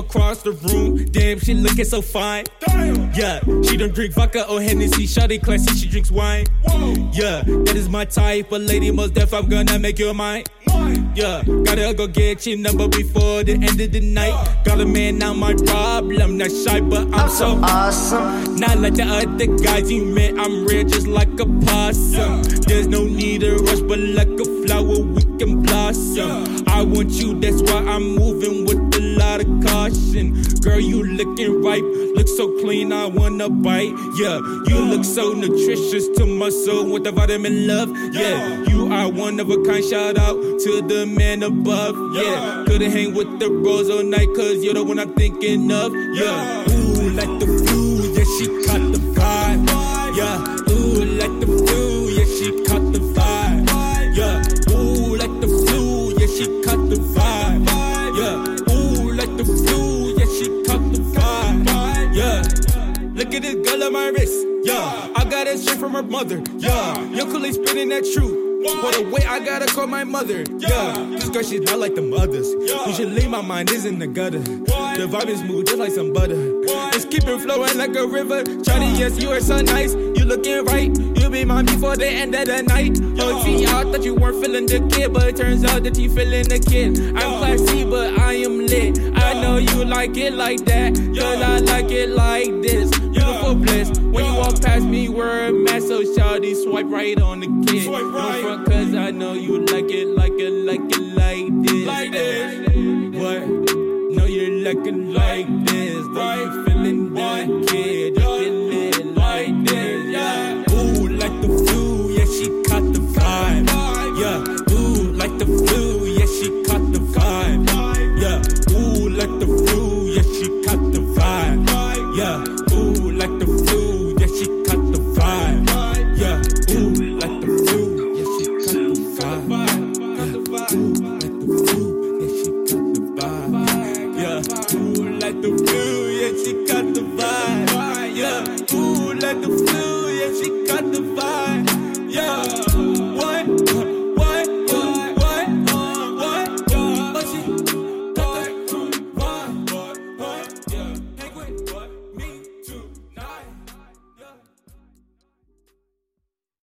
across the room, damn, she looking so fine. Yeah, she don't drink vodka or Hennessy, shawty classy, she drinks wine. Yeah, that is my type, but lady, most deaf, I'm gonna make you mine. Yeah, gotta go get your number before the end of the night. Got a man, now my problem. Not shy, but I'm, so awesome. Not like the other guys you met, I'm rare just like a possum. There's no need to rush, but like a flower, we can blossom. I want you, that's why I'm moving with a lot of Girl, you looking ripe, look so clean, I wanna bite. Yeah, you look so nutritious to my soul with the vitamin love. Yeah, you are one of a kind. Shout out to the man above. Yeah, couldn't hang with the bros all night, cause you're the one I'm thinking of. Yeah, ooh, like the flu, yeah, she caught the vibe. At on my wrist. Yeah, I got it straight from her mother. Yeah, your Kool-Aid spinning that truth. For the way I gotta call my mother. Yeah, this girl, she's not like the others. Usually my mind is in the gutter. The vibe is smooth, just like some butter. Let's keep it flowing like a river. Charlie, yes, you are so nice. You looking right. You'll be mine before the end of the night. Oh, see, I thought you weren't feeling the kid, but it turns out that you feeling the kid. I'm classy, but I am lit. I know you like it like that, cause I ask me where I'm at, so shawty swipe right on the kid. Swipe right. No front, cause I know you like it, like it, like it, like this. Like this. What? Know you're it like this. Right. Feeling that kid. like a flame.